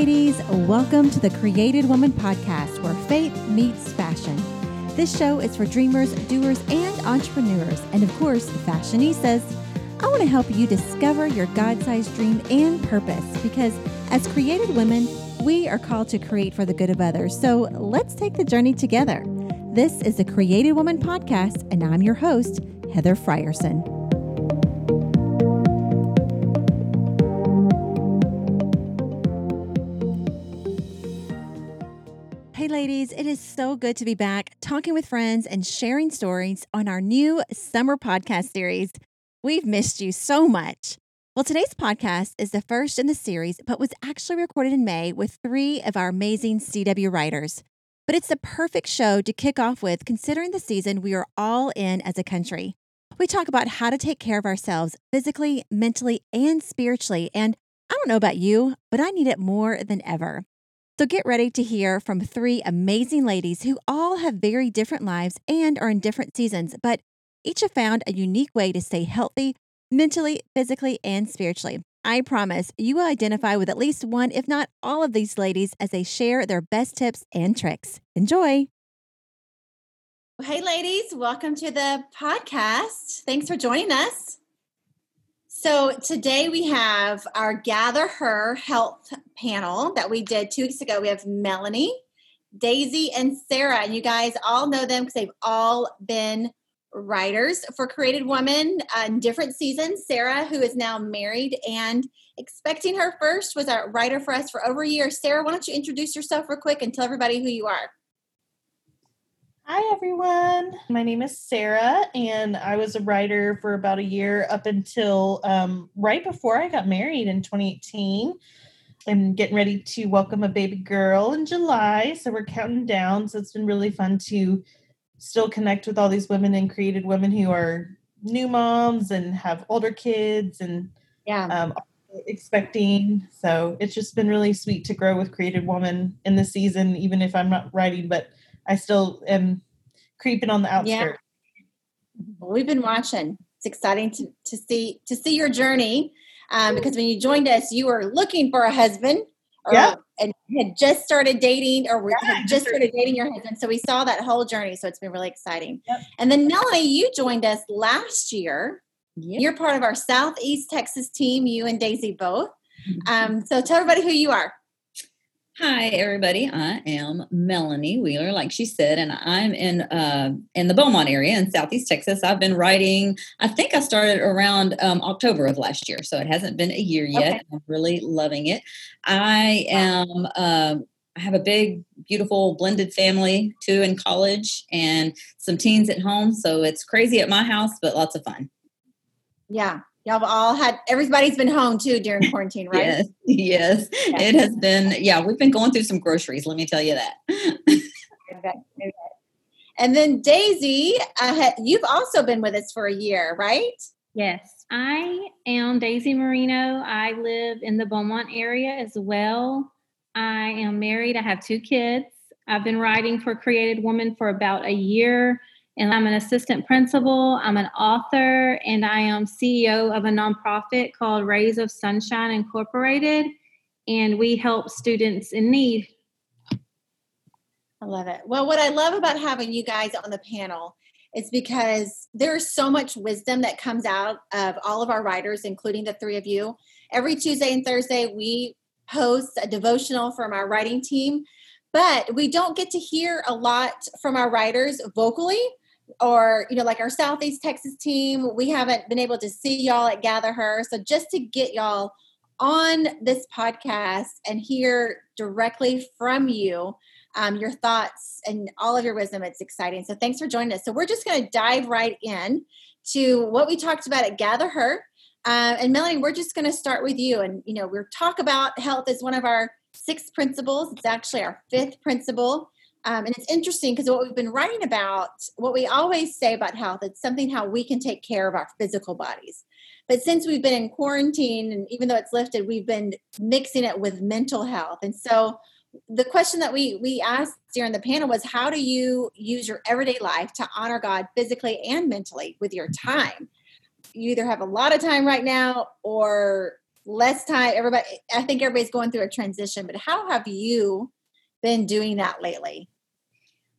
ladies. Welcome to the Created Woman podcast where faith meets fashion. This show is for dreamers, doers, and entrepreneurs, and of course, fashionistas. I want to help you discover your God sized dream and purpose because as created women, we are called to create for the good of others. So let's take the journey together. This is the Created Woman podcast, and I'm your host, Heather Frierson. It is so good to be back talking with friends and sharing stories on our new summer podcast series. We've missed you so much. Well, today's podcast is the first in the series, but was actually recorded in May with three of our amazing CW writers. But it's the perfect show to kick off with considering the season we are all in as a country. We talk about how to take care of ourselves physically, mentally, and spiritually. And I don't know about you, but I need it more than ever. So get ready to hear from three amazing ladies who all have very different lives and are in different seasons, but each have found a unique way to stay healthy mentally, physically, and spiritually. I promise you will identify with at least one, if not all of these ladies, as they share their best tips and tricks. Enjoy. Hey, ladies, welcome to the podcast. Thanks for joining us. So today we have our Gather Her Health panel that we did two weeks ago. We have Melanie, Daisy, and Sarah. And you guys all know them because they've all been writers for Created Woman in different seasons. Sarah, who is now married and expecting her first, was a writer for us for over a year. Sarah, why don't you introduce yourself real quick and tell everybody who you are? Hi, everyone. My name is Sarah, and I was a writer for about a year up until um, right before I got married in 2018. I'm getting ready to welcome a baby girl in July, so we're counting down. So it's been really fun to still connect with all these women and created women who are new moms and have older kids and yeah. Um, expecting. So it's just been really sweet to grow with Created Woman in the season, even if I'm not writing, but I still am creeping on the outskirts. Yeah. Well, we've been watching. It's exciting to, to see to see your journey um, because when you joined us, you were looking for a husband. Or, yeah. And had just started dating or yeah, had just started dating your husband. So we saw that whole journey. So it's been really exciting. Yep. And then Melanie, you joined us last year. Yep. You're part of our Southeast Texas team, you and Daisy both. Mm-hmm. Um, so tell everybody who you are. Hi, everybody. I am Melanie Wheeler, like she said, and I'm in uh, in the Beaumont area in Southeast Texas. I've been writing. I think I started around um, October of last year, so it hasn't been a year yet. Okay. I'm really loving it. I am. Uh, I have a big, beautiful blended family, two in college and some teens at home. So it's crazy at my house, but lots of fun. Yeah, Y'all all had everybody's been home too during quarantine, right? yes, yes. yes. It has been. Yeah, we've been going through some groceries. Let me tell you that. okay, okay. And then Daisy, uh, you've also been with us for a year, right? Yes, I am Daisy Marino. I live in the Beaumont area as well. I am married. I have two kids. I've been writing for Created Woman for about a year and I'm an assistant principal, I'm an author, and I am CEO of a nonprofit called Rays of Sunshine Incorporated. And we help students in need. I love it. Well, what I love about having you guys on the panel is because there's so much wisdom that comes out of all of our writers, including the three of you. Every Tuesday and Thursday, we host a devotional from our writing team, but we don't get to hear a lot from our writers vocally or you know like our southeast texas team we haven't been able to see y'all at gather her. So just to get y'all on this podcast and hear directly from you um, your thoughts and all of your wisdom it's exciting. So thanks for joining us. So we're just going to dive right in to what we talked about at gather her. Uh, and melanie we're just going to start with you. And you know we're talk about health as one of our six principles. It's actually our fifth principle um, and it's interesting because what we've been writing about, what we always say about health, it's something how we can take care of our physical bodies. But since we've been in quarantine, and even though it's lifted, we've been mixing it with mental health. And so the question that we we asked during the panel was how do you use your everyday life to honor God physically and mentally with your time? You either have a lot of time right now or less time. Everybody, I think everybody's going through a transition, but how have you been doing that lately?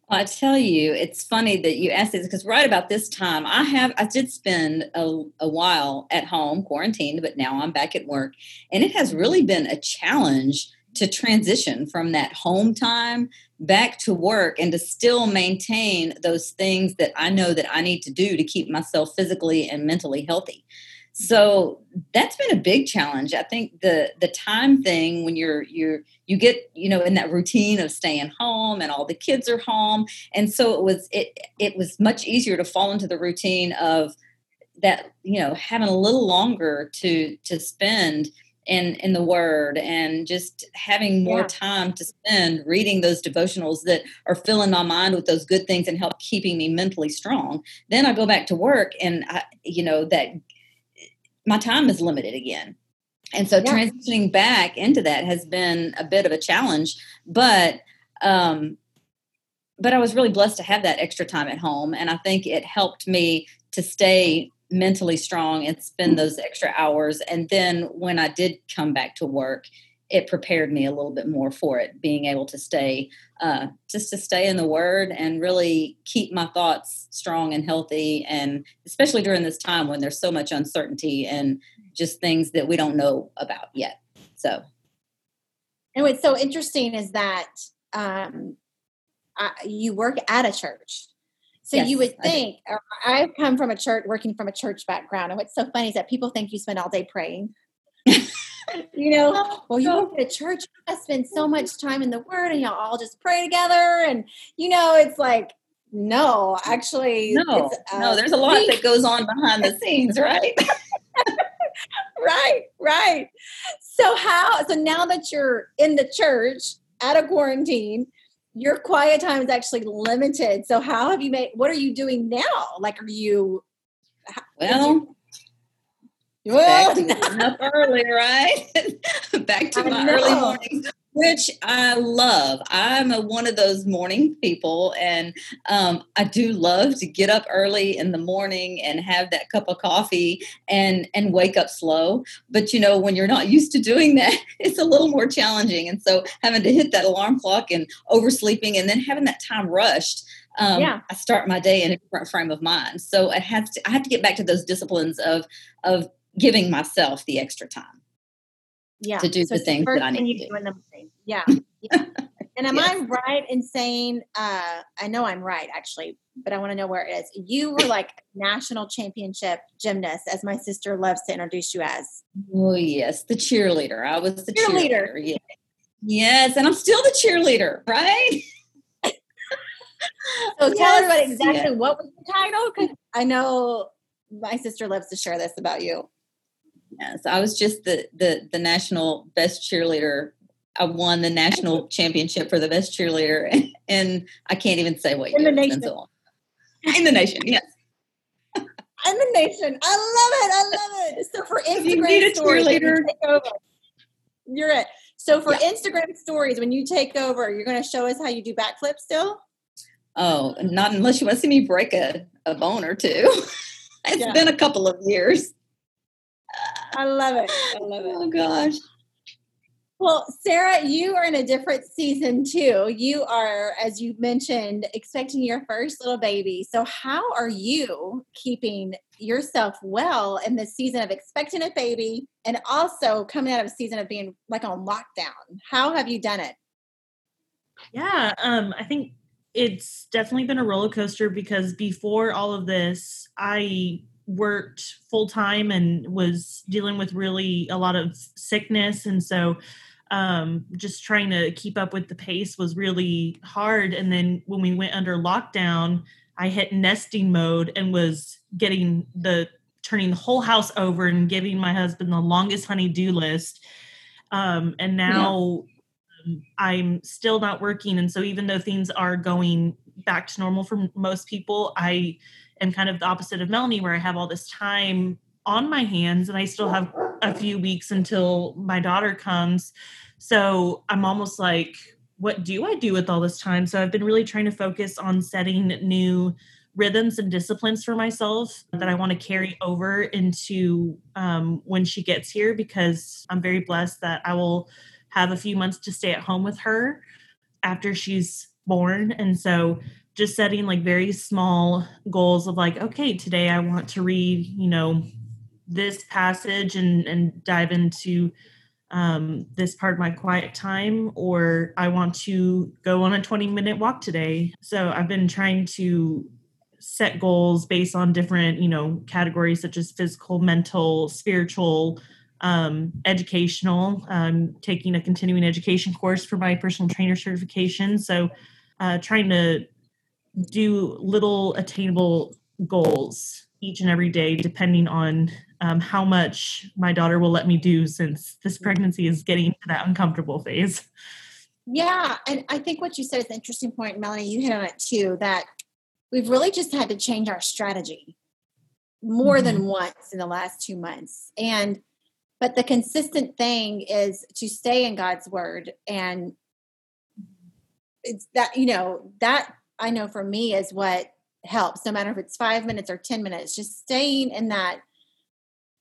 I tell you, it's funny that you asked this because right about this time, I have I did spend a, a, while at home quarantined, but now I'm back at work, and it has really been a challenge to transition from that home time back to work and to still maintain those things that I know that I need to do to keep myself physically and mentally healthy so that's been a big challenge. I think the the time thing when you're you're you get you know in that routine of staying home and all the kids are home. And so it was it it was much easier to fall into the routine of that you know having a little longer to to spend in in the word and just having more yeah. time to spend reading those devotionals that are filling my mind with those good things and help keeping me mentally strong. Then i go back to work and i you know that my time is limited again. And so yeah. transitioning back into that has been a bit of a challenge, but um but I was really blessed to have that extra time at home and I think it helped me to stay mentally strong and spend those extra hours and then when I did come back to work it prepared me a little bit more for it being able to stay uh, just to stay in the word and really keep my thoughts strong and healthy and especially during this time when there's so much uncertainty and just things that we don't know about yet so. And what's so interesting is that um, I, you work at a church. So yes, you would think I've come from a church working from a church background and what's so funny is that people think you spend all day praying you know, well, you go to church, you spend so much time in the Word, and y'all all just pray together, and you know, it's like, no, actually, no, uh, no, there's a lot that goes on behind the scenes, right? right, right. So how? So now that you're in the church at a quarantine, your quiet time is actually limited. So how have you made? What are you doing now? Like, are you? Well, well, up early, right? back to I my know. early mornings, which I love. I'm a, one of those morning people, and um, I do love to get up early in the morning and have that cup of coffee and and wake up slow. But you know, when you're not used to doing that, it's a little more challenging. And so, having to hit that alarm clock and oversleeping, and then having that time rushed. Um, yeah. I start my day in a different frame of mind. So it has to, I have to get back to those disciplines of of giving myself the extra time. Yeah. To do so the things that I need to do. Yeah. yeah. and am yes. I right in saying, uh, I know I'm right actually, but I want to know where it is. You were like national championship gymnast, as my sister loves to introduce you as. Oh, yes. The cheerleader. I was the cheerleader. cheerleader yes. yes. And I'm still the cheerleader, right? so yes, tell everybody exactly what was the title because I know my sister loves to share this about you. Yes, I was just the the the national best cheerleader. I won the national championship for the best cheerleader, and, I can't even say what in the nation. So in the nation, yes. In the nation, I love it. I love it. So for Instagram you stories, you over, you're it. So for yeah. Instagram stories, when you take over, you're going to show us how you do backflips still. Oh, not unless you want to see me break a, a bone or two. it's yeah. been a couple of years. I love it. I love it. Oh gosh. Well, Sarah, you are in a different season too. You are, as you mentioned, expecting your first little baby. So, how are you keeping yourself well in the season of expecting a baby and also coming out of a season of being like on lockdown? How have you done it? Yeah, um, I think it's definitely been a roller coaster because before all of this, I worked full time and was dealing with really a lot of sickness. And so um, just trying to keep up with the pace was really hard. And then when we went under lockdown, I hit nesting mode and was getting the turning the whole house over and giving my husband the longest honey-do list. Um, and now. I'm still not working. And so even though things are going back to normal for most people, I am kind of the opposite of Melanie, where I have all this time on my hands and I still have a few weeks until my daughter comes. So I'm almost like, what do I do with all this time? So I've been really trying to focus on setting new rhythms and disciplines for myself that I want to carry over into um, when she gets here because I'm very blessed that I will have a few months to stay at home with her after she's born. And so just setting like very small goals of like, okay, today I want to read, you know, this passage and, and dive into um, this part of my quiet time, or I want to go on a 20 minute walk today. So I've been trying to set goals based on different, you know, categories such as physical, mental, spiritual, um, educational. I'm taking a continuing education course for my personal trainer certification. So uh, trying to do little attainable goals each and every day, depending on um, how much my daughter will let me do since this pregnancy is getting to that uncomfortable phase. Yeah. And I think what you said is an interesting point, Melanie. You hit on it too, that we've really just had to change our strategy more mm-hmm. than once in the last two months. And but the consistent thing is to stay in God's word and it's that you know that I know for me is what helps no matter if it's 5 minutes or 10 minutes just staying in that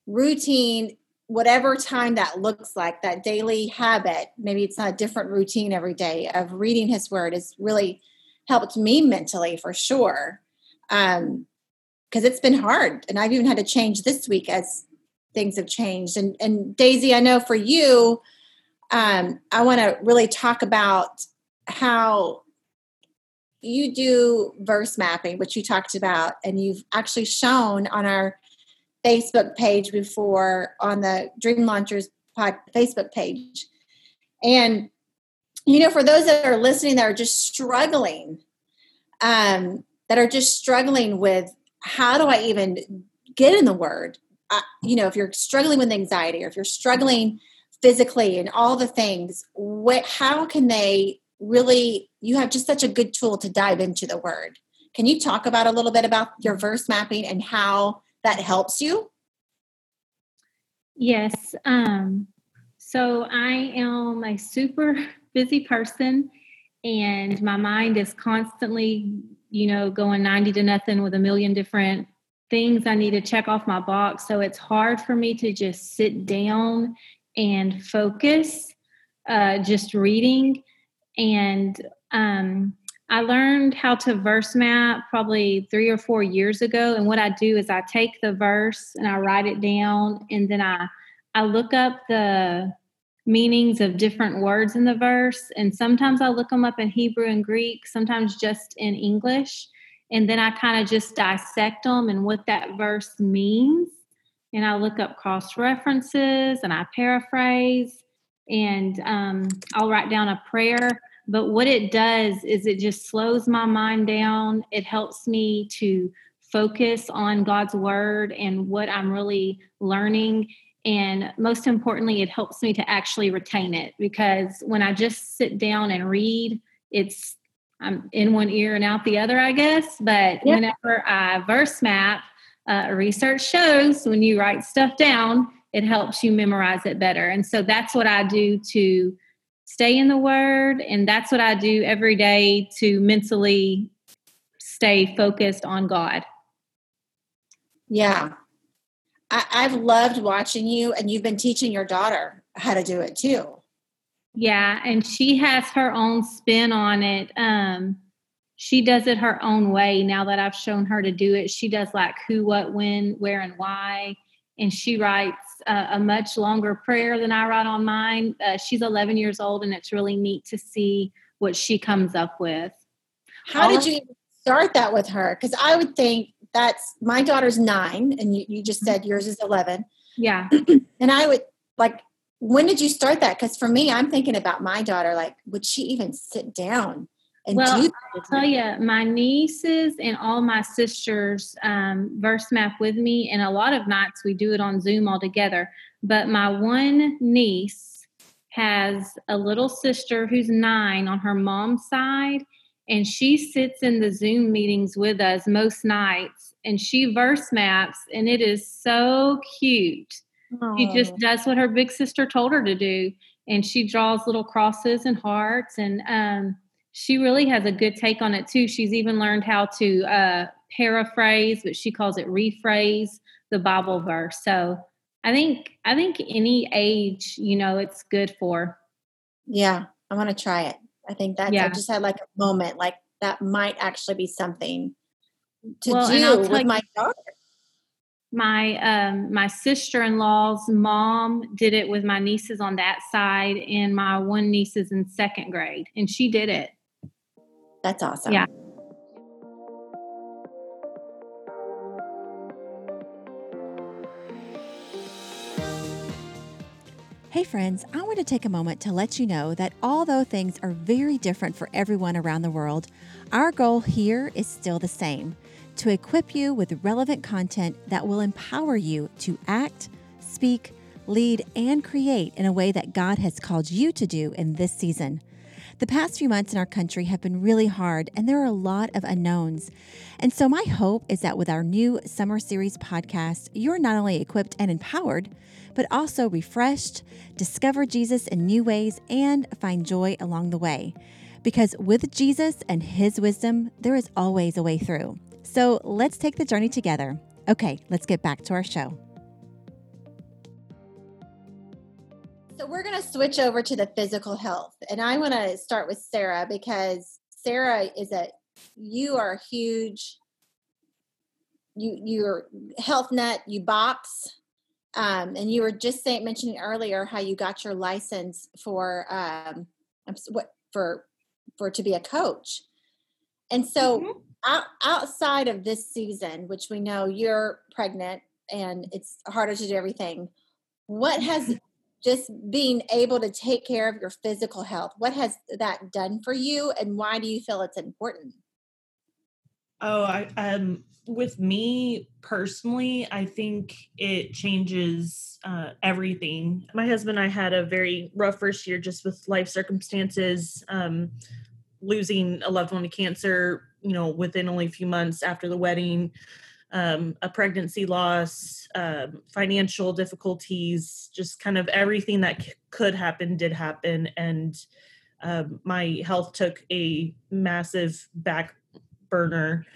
routine whatever time that looks like that daily habit. Maybe it's not a different routine every day of reading his word. Has really helped me mentally for sure um because it's been hard and i've even had to change this week as things have changed and and daisy i know for you um i want to really talk about how you do verse mapping which you talked about and you've actually shown on our Facebook page before on the Dream Launchers pod, Facebook page. And, you know, for those that are listening that are just struggling, um, that are just struggling with how do I even get in the word? Uh, you know, if you're struggling with anxiety or if you're struggling physically and all the things, what, how can they really, you have just such a good tool to dive into the word. Can you talk about a little bit about your verse mapping and how that helps you? Yes. Um, so I am a super busy person, and my mind is constantly, you know, going 90 to nothing with a million different things I need to check off my box. So it's hard for me to just sit down and focus, uh, just reading. And um, I learned how to verse map probably three or four years ago. And what I do is I take the verse and I write it down and then I I look up the meanings of different words in the verse. And sometimes I look them up in Hebrew and Greek, sometimes just in English. And then I kind of just dissect them and what that verse means. And I look up cross references and I paraphrase and um, I'll write down a prayer but what it does is it just slows my mind down. It helps me to focus on God's word and what I'm really learning. And most importantly, it helps me to actually retain it because when I just sit down and read, it's I'm in one ear and out the other, I guess. But yep. whenever I verse map, uh, research shows when you write stuff down, it helps you memorize it better. And so that's what I do to stay in the word and that's what i do every day to mentally stay focused on god yeah I, i've loved watching you and you've been teaching your daughter how to do it too yeah and she has her own spin on it um she does it her own way now that i've shown her to do it she does like who what when where and why and she writes uh, a much longer prayer than I write on mine. Uh, she's 11 years old, and it's really neat to see what she comes up with. How All did you start that with her? Because I would think that's my daughter's nine, and you, you just said yours is 11. Yeah. and I would like, when did you start that? Because for me, I'm thinking about my daughter. Like, would she even sit down and well, I'll tell you, my nieces and all my sisters um, verse map with me, and a lot of nights we do it on Zoom all together. But my one niece has a little sister who's nine on her mom's side, and she sits in the Zoom meetings with us most nights, and she verse maps, and it is so cute. Aww. She just does what her big sister told her to do, and she draws little crosses and hearts and um, she really has a good take on it too. She's even learned how to uh, paraphrase, but she calls it rephrase the Bible verse. So I think I think any age, you know, it's good for. Yeah, I want to try it. I think that yeah. I just had like a moment like that might actually be something to well, do with my daughter. My um my sister-in-law's mom did it with my nieces on that side and my one niece is in second grade and she did it. That's awesome. Yeah. Hey, friends, I want to take a moment to let you know that although things are very different for everyone around the world, our goal here is still the same to equip you with relevant content that will empower you to act, speak, lead, and create in a way that God has called you to do in this season. The past few months in our country have been really hard, and there are a lot of unknowns. And so, my hope is that with our new Summer Series podcast, you're not only equipped and empowered, but also refreshed, discover Jesus in new ways, and find joy along the way. Because with Jesus and His wisdom, there is always a way through. So let's take the journey together. Okay, let's get back to our show. So we're going to switch over to the physical health. And I want to start with Sarah because Sarah is a, you are a huge, you, you're health nut, you box, um, and you were just saying, mentioning earlier how you got your license for um, what for for to be a coach. And so, mm-hmm. Out, outside of this season, which we know you're pregnant and it's harder to do everything, what has just being able to take care of your physical health, what has that done for you, and why do you feel it's important? Oh, I um with me personally, I think it changes uh, everything. My husband and I had a very rough first year just with life circumstances, um, losing a loved one to cancer, you know, within only a few months after the wedding, um, a pregnancy loss, um, financial difficulties, just kind of everything that c- could happen did happen. And um, my health took a massive back burner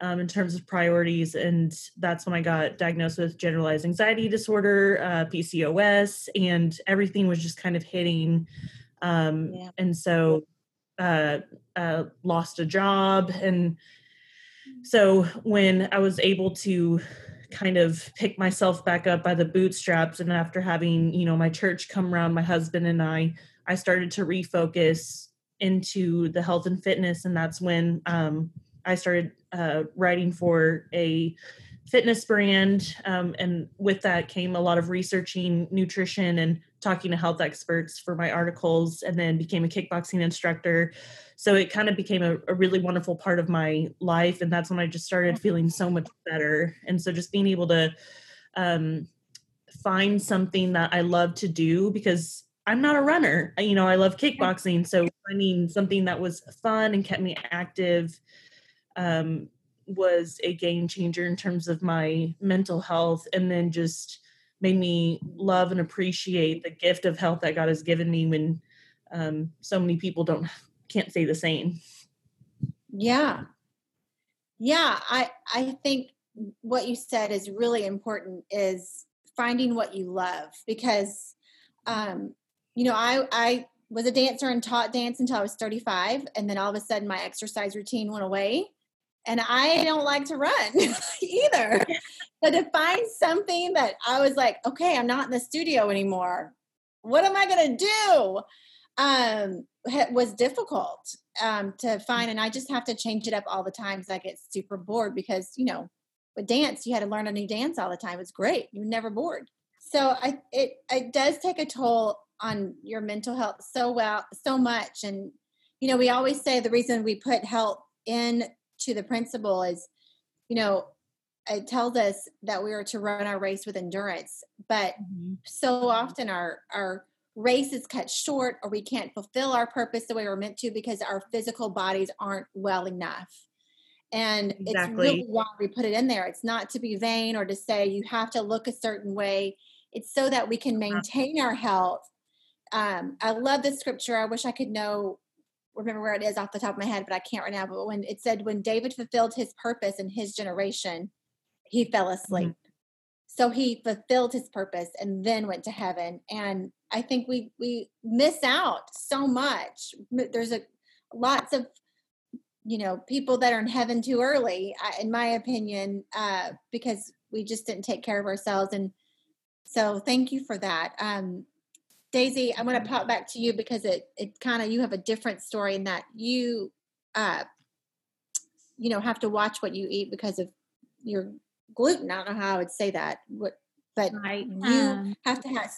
um, in terms of priorities. And that's when I got diagnosed with generalized anxiety disorder, uh, PCOS, and everything was just kind of hitting. Um, yeah. And so uh, uh, lost a job. And so when I was able to kind of pick myself back up by the bootstraps and after having you know my church come around my husband and i i started to refocus into the health and fitness and that's when um, I started uh, writing for a fitness brand. Um, and with that came a lot of researching nutrition and talking to health experts for my articles, and then became a kickboxing instructor. So it kind of became a, a really wonderful part of my life. And that's when I just started feeling so much better. And so just being able to um, find something that I love to do because I'm not a runner. You know, I love kickboxing. So finding something that was fun and kept me active um, was a game changer in terms of my mental health and then just made me love and appreciate the gift of health that God has given me when um, so many people don't can't say the same. Yeah. Yeah, I I think what you said is really important is finding what you love because um you know I I was a dancer and taught dance until I was 35 and then all of a sudden my exercise routine went away and I don't like to run either. but to find something that I was like, okay, I'm not in the studio anymore. What am I going to do? Um, was difficult um, to find, and I just have to change it up all the time because I get super bored. Because you know, with dance, you had to learn a new dance all the time. It's great; you're never bored. So I, it it does take a toll on your mental health so well, so much. And you know, we always say the reason we put health in to the principle is, you know, it tells us that we are to run our race with endurance, but mm-hmm. so often our our race is cut short or we can't fulfill our purpose the way we're meant to because our physical bodies aren't well enough. And exactly. it's really why we put it in there. It's not to be vain or to say you have to look a certain way. It's so that we can maintain our health. Um, I love this scripture. I wish I could know remember where it is off the top of my head, but I can't right now. But when it said when David fulfilled his purpose in his generation, he fell asleep. Mm-hmm. So he fulfilled his purpose and then went to heaven. And I think we we miss out so much. There's a lots of you know people that are in heaven too early, in my opinion, uh, because we just didn't take care of ourselves. And so thank you for that. Um, Daisy, I'm going to pop back to you because it it kind of you have a different story in that you uh you know have to watch what you eat because of your gluten. I don't know how I would say that, what but right. you um, have to have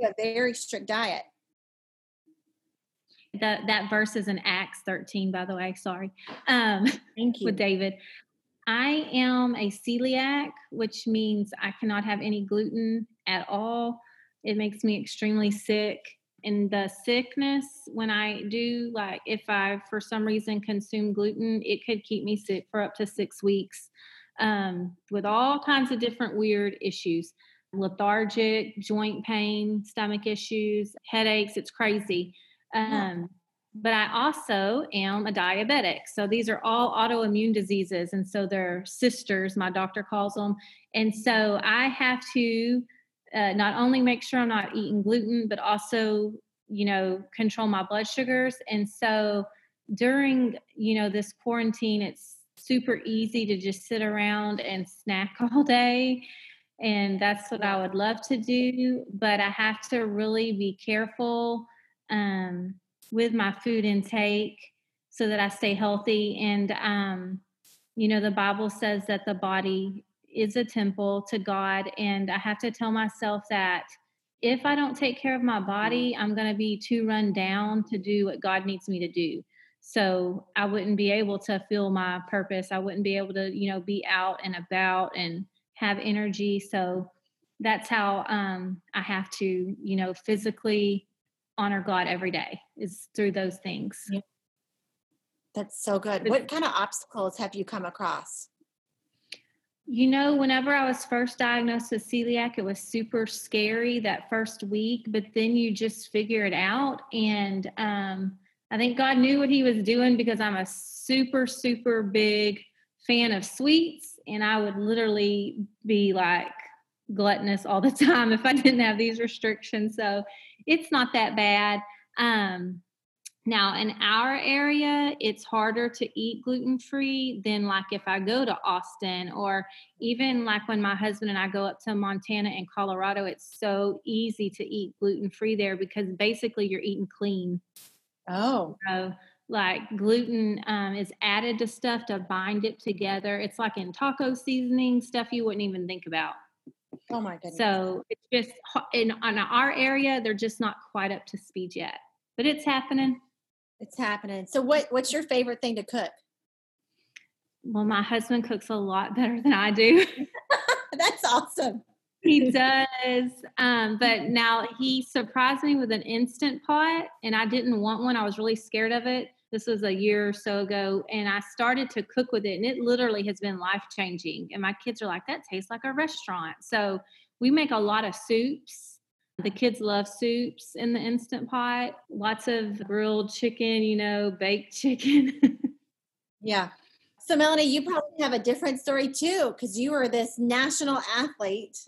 a very strict diet. That that verse is in Acts 13, by the way. Sorry. Um, Thank you. With David. I am a celiac, which means I cannot have any gluten at all. It makes me extremely sick. And the sickness, when I do, like, if I for some reason consume gluten, it could keep me sick for up to six weeks um, with all kinds of different weird issues lethargic, joint pain, stomach issues, headaches. It's crazy. Um, but I also am a diabetic. So these are all autoimmune diseases. And so they're sisters, my doctor calls them. And so I have to uh, not only make sure I'm not eating gluten, but also, you know, control my blood sugars. And so during, you know, this quarantine, it's super easy to just sit around and snack all day. And that's what I would love to do. But I have to really be careful um, with my food intake so that I stay healthy. And, um, you know, the Bible says that the body is a temple to God. And I have to tell myself that if I don't take care of my body, I'm going to be too run down to do what God needs me to do. So I wouldn't be able to feel my purpose. I wouldn't be able to, you know, be out and about and have energy. So that's how um, I have to, you know, physically honor God every day is through those things. That's so good. What kind of obstacles have you come across? You know, whenever I was first diagnosed with celiac, it was super scary that first week, but then you just figure it out. And um, I think God knew what He was doing because I'm a super, super big fan of sweets. And I would literally be like gluttonous all the time if I didn't have these restrictions. So it's not that bad. Um, now, in our area, it's harder to eat gluten free than like if I go to Austin or even like when my husband and I go up to Montana and Colorado, it's so easy to eat gluten free there because basically you're eating clean. Oh. So, like gluten um, is added to stuff to bind it together. It's like in taco seasoning, stuff you wouldn't even think about. Oh my goodness. So it's just in on our area, they're just not quite up to speed yet, but it's happening. It's happening. So what what's your favorite thing to cook? Well, my husband cooks a lot better than I do. That's awesome. He does. Um, but now he surprised me with an instant pot, and I didn't want one. I was really scared of it. This was a year or so ago, and I started to cook with it, and it literally has been life changing. And my kids are like, that tastes like a restaurant. So we make a lot of soups the kids love soups in the instant pot, lots of grilled chicken, you know, baked chicken. yeah. So, Melanie, you probably have a different story too, because you were this national athlete.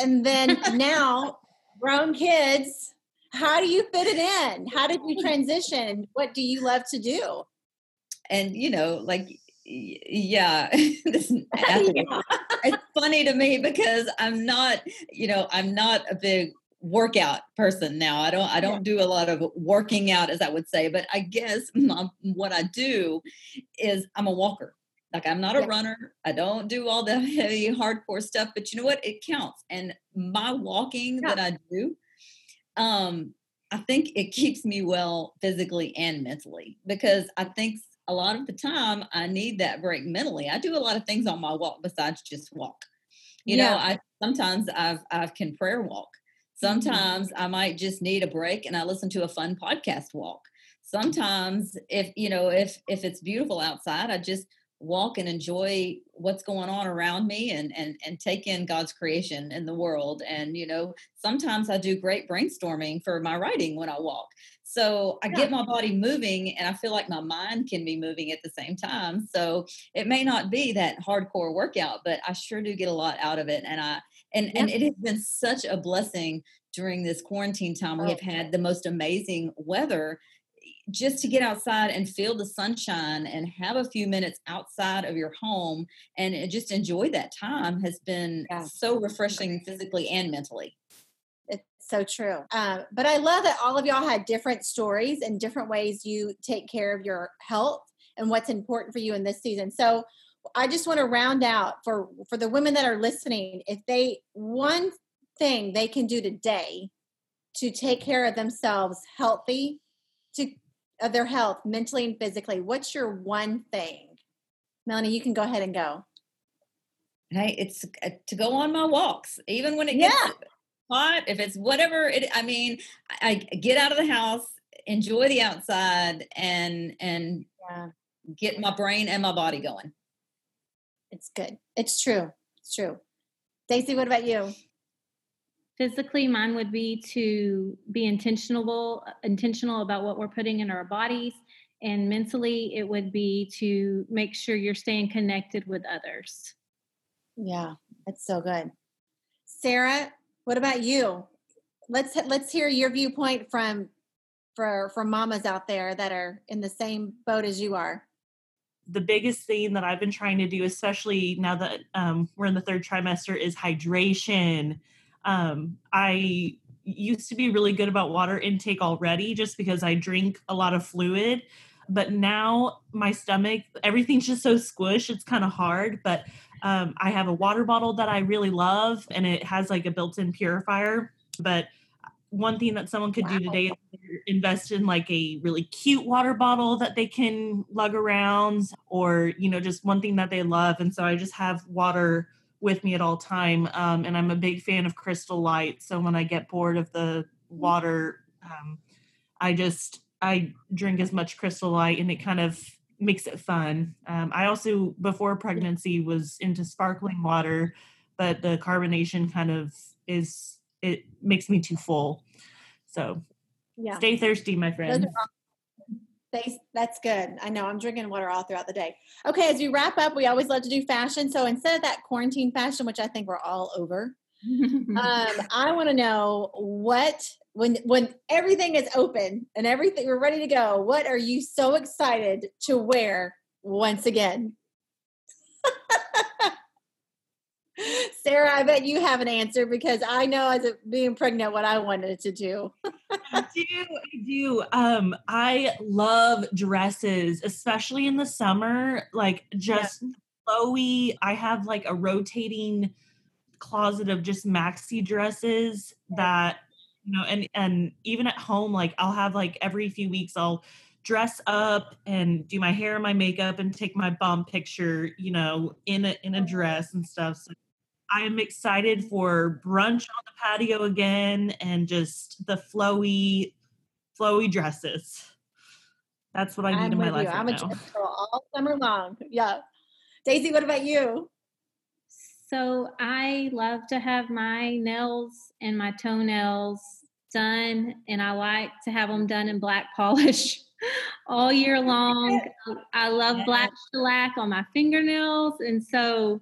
And then now, grown kids, how do you fit it in? How did you transition? What do you love to do? And, you know, like, yeah, this yeah. it's funny to me because I'm not, you know, I'm not a big workout person now. I don't I don't do a lot of working out as I would say, but I guess my, what I do is I'm a walker. Like I'm not a yeah. runner. I don't do all the heavy hardcore stuff, but you know what? It counts. And my walking yeah. that I do um I think it keeps me well physically and mentally because I think a lot of the time I need that break mentally. I do a lot of things on my walk besides just walk. You yeah. know, I sometimes I've I can prayer walk. Mm-hmm. Sometimes I might just need a break and I listen to a fun podcast walk. Sometimes if you know if if it's beautiful outside, I just walk and enjoy what's going on around me and and and take in God's creation in the world and you know sometimes I do great brainstorming for my writing when I walk So I get my body moving and I feel like my mind can be moving at the same time. So it may not be that hardcore workout, but I sure do get a lot out of it. And I and yep. and it has been such a blessing during this quarantine time. We oh. have had the most amazing weather just to get outside and feel the sunshine and have a few minutes outside of your home and just enjoy that time has been yeah. so refreshing physically and mentally. It's so true. Uh, but I love that all of y'all had different stories and different ways you take care of your health and what's important for you in this season. So I just want to round out for for the women that are listening, if they one thing they can do today to take care of themselves healthy to of their health mentally and physically what's your one thing melanie you can go ahead and go hey it's uh, to go on my walks even when it gets yeah. hot if it's whatever it i mean i get out of the house enjoy the outside and and yeah. get my brain and my body going it's good. It's true. It's true. Daisy, what about you? Physically mine would be to be intentional intentional about what we're putting in our bodies. And mentally it would be to make sure you're staying connected with others. Yeah that's so good. Sarah what about you? Let's let's hear your viewpoint from for from mamas out there that are in the same boat as you are the biggest thing that I've been trying to do, especially now that um, we're in the third trimester, is hydration. Um, I used to be really good about water intake already just because I drink a lot of fluid. But now my stomach, everything's just so squish, it's kind of hard. But um, I have a water bottle that I really love and it has like a built in purifier. But one thing that someone could wow. do today is invest in like a really cute water bottle that they can lug around or you know just one thing that they love and so i just have water with me at all time. Um, and I'm a big fan of Crystal Light. So when I get bored of the water, um, I just I drink as much Crystal Light, and it kind of makes it fun. Um, I also before pregnancy was into sparkling water, but the carbonation kind of is it makes me too full. So yeah, stay thirsty, my friend. They, that's good. I know I'm drinking water all throughout the day. Okay, as we wrap up, we always love to do fashion. So instead of that quarantine fashion, which I think we're all over, um, I want to know what when when everything is open and everything we're ready to go. What are you so excited to wear once again? Sarah, I bet you have an answer because I know as a, being pregnant what I wanted to do. I do, I do. Um, I love dresses, especially in the summer. Like just yeah. flowy. I have like a rotating closet of just maxi dresses that you know, and and even at home, like I'll have like every few weeks I'll dress up and do my hair and my makeup and take my bomb picture, you know, in a in a dress and stuff. So I am excited for brunch on the patio again and just the flowy, flowy dresses. That's what I need I'm in my life. Right I'm a dress girl all summer long. Yeah. Daisy, what about you? So I love to have my nails and my toenails done, and I like to have them done in black polish all year long. I love black shellac on my fingernails, and so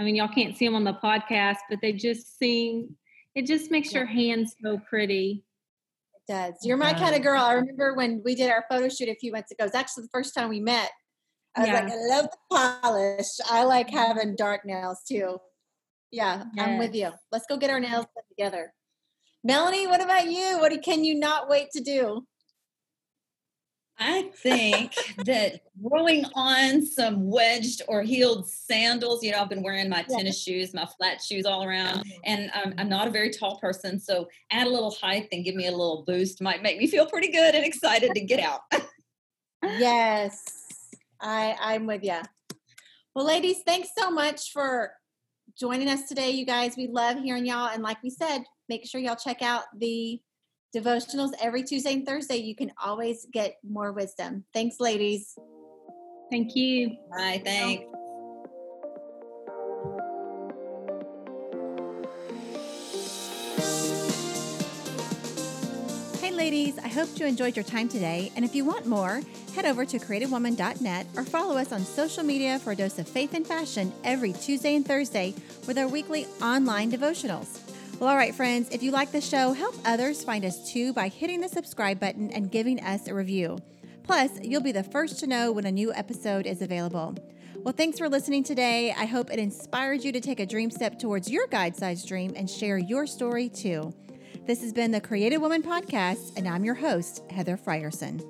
I mean, y'all can't see them on the podcast, but they just seem, it just makes your hands so pretty. It does. You're my kind of um, girl. I remember when we did our photo shoot a few months ago. It's actually the first time we met. I was yeah. like, I love the polish. I like having dark nails too. Yeah, yes. I'm with you. Let's go get our nails put together. Melanie, what about you? What can you not wait to do? I think that throwing on some wedged or heeled sandals, you know, I've been wearing my tennis shoes, my flat shoes all around, mm-hmm. and I'm, I'm, not a very tall person. So add a little height and give me a little boost might make me feel pretty good and excited to get out. yes, I, I'm with you. Well, ladies, thanks so much for joining us today, you guys. We love hearing y'all. And like we said, make sure y'all check out the devotionals every Tuesday and Thursday. You can always get more wisdom. Thanks, ladies. Thank you. Bye. Thanks. Hey, ladies, I hope you enjoyed your time today. And if you want more, head over to createdwoman.net or follow us on social media for a dose of faith and fashion every Tuesday and Thursday with our weekly online devotionals. Well, all right, friends, if you like the show, help others find us too by hitting the subscribe button and giving us a review. Plus, you'll be the first to know when a new episode is available. Well, thanks for listening today. I hope it inspired you to take a dream step towards your guide sized dream and share your story too. This has been the Created Woman Podcast, and I'm your host, Heather Frierson.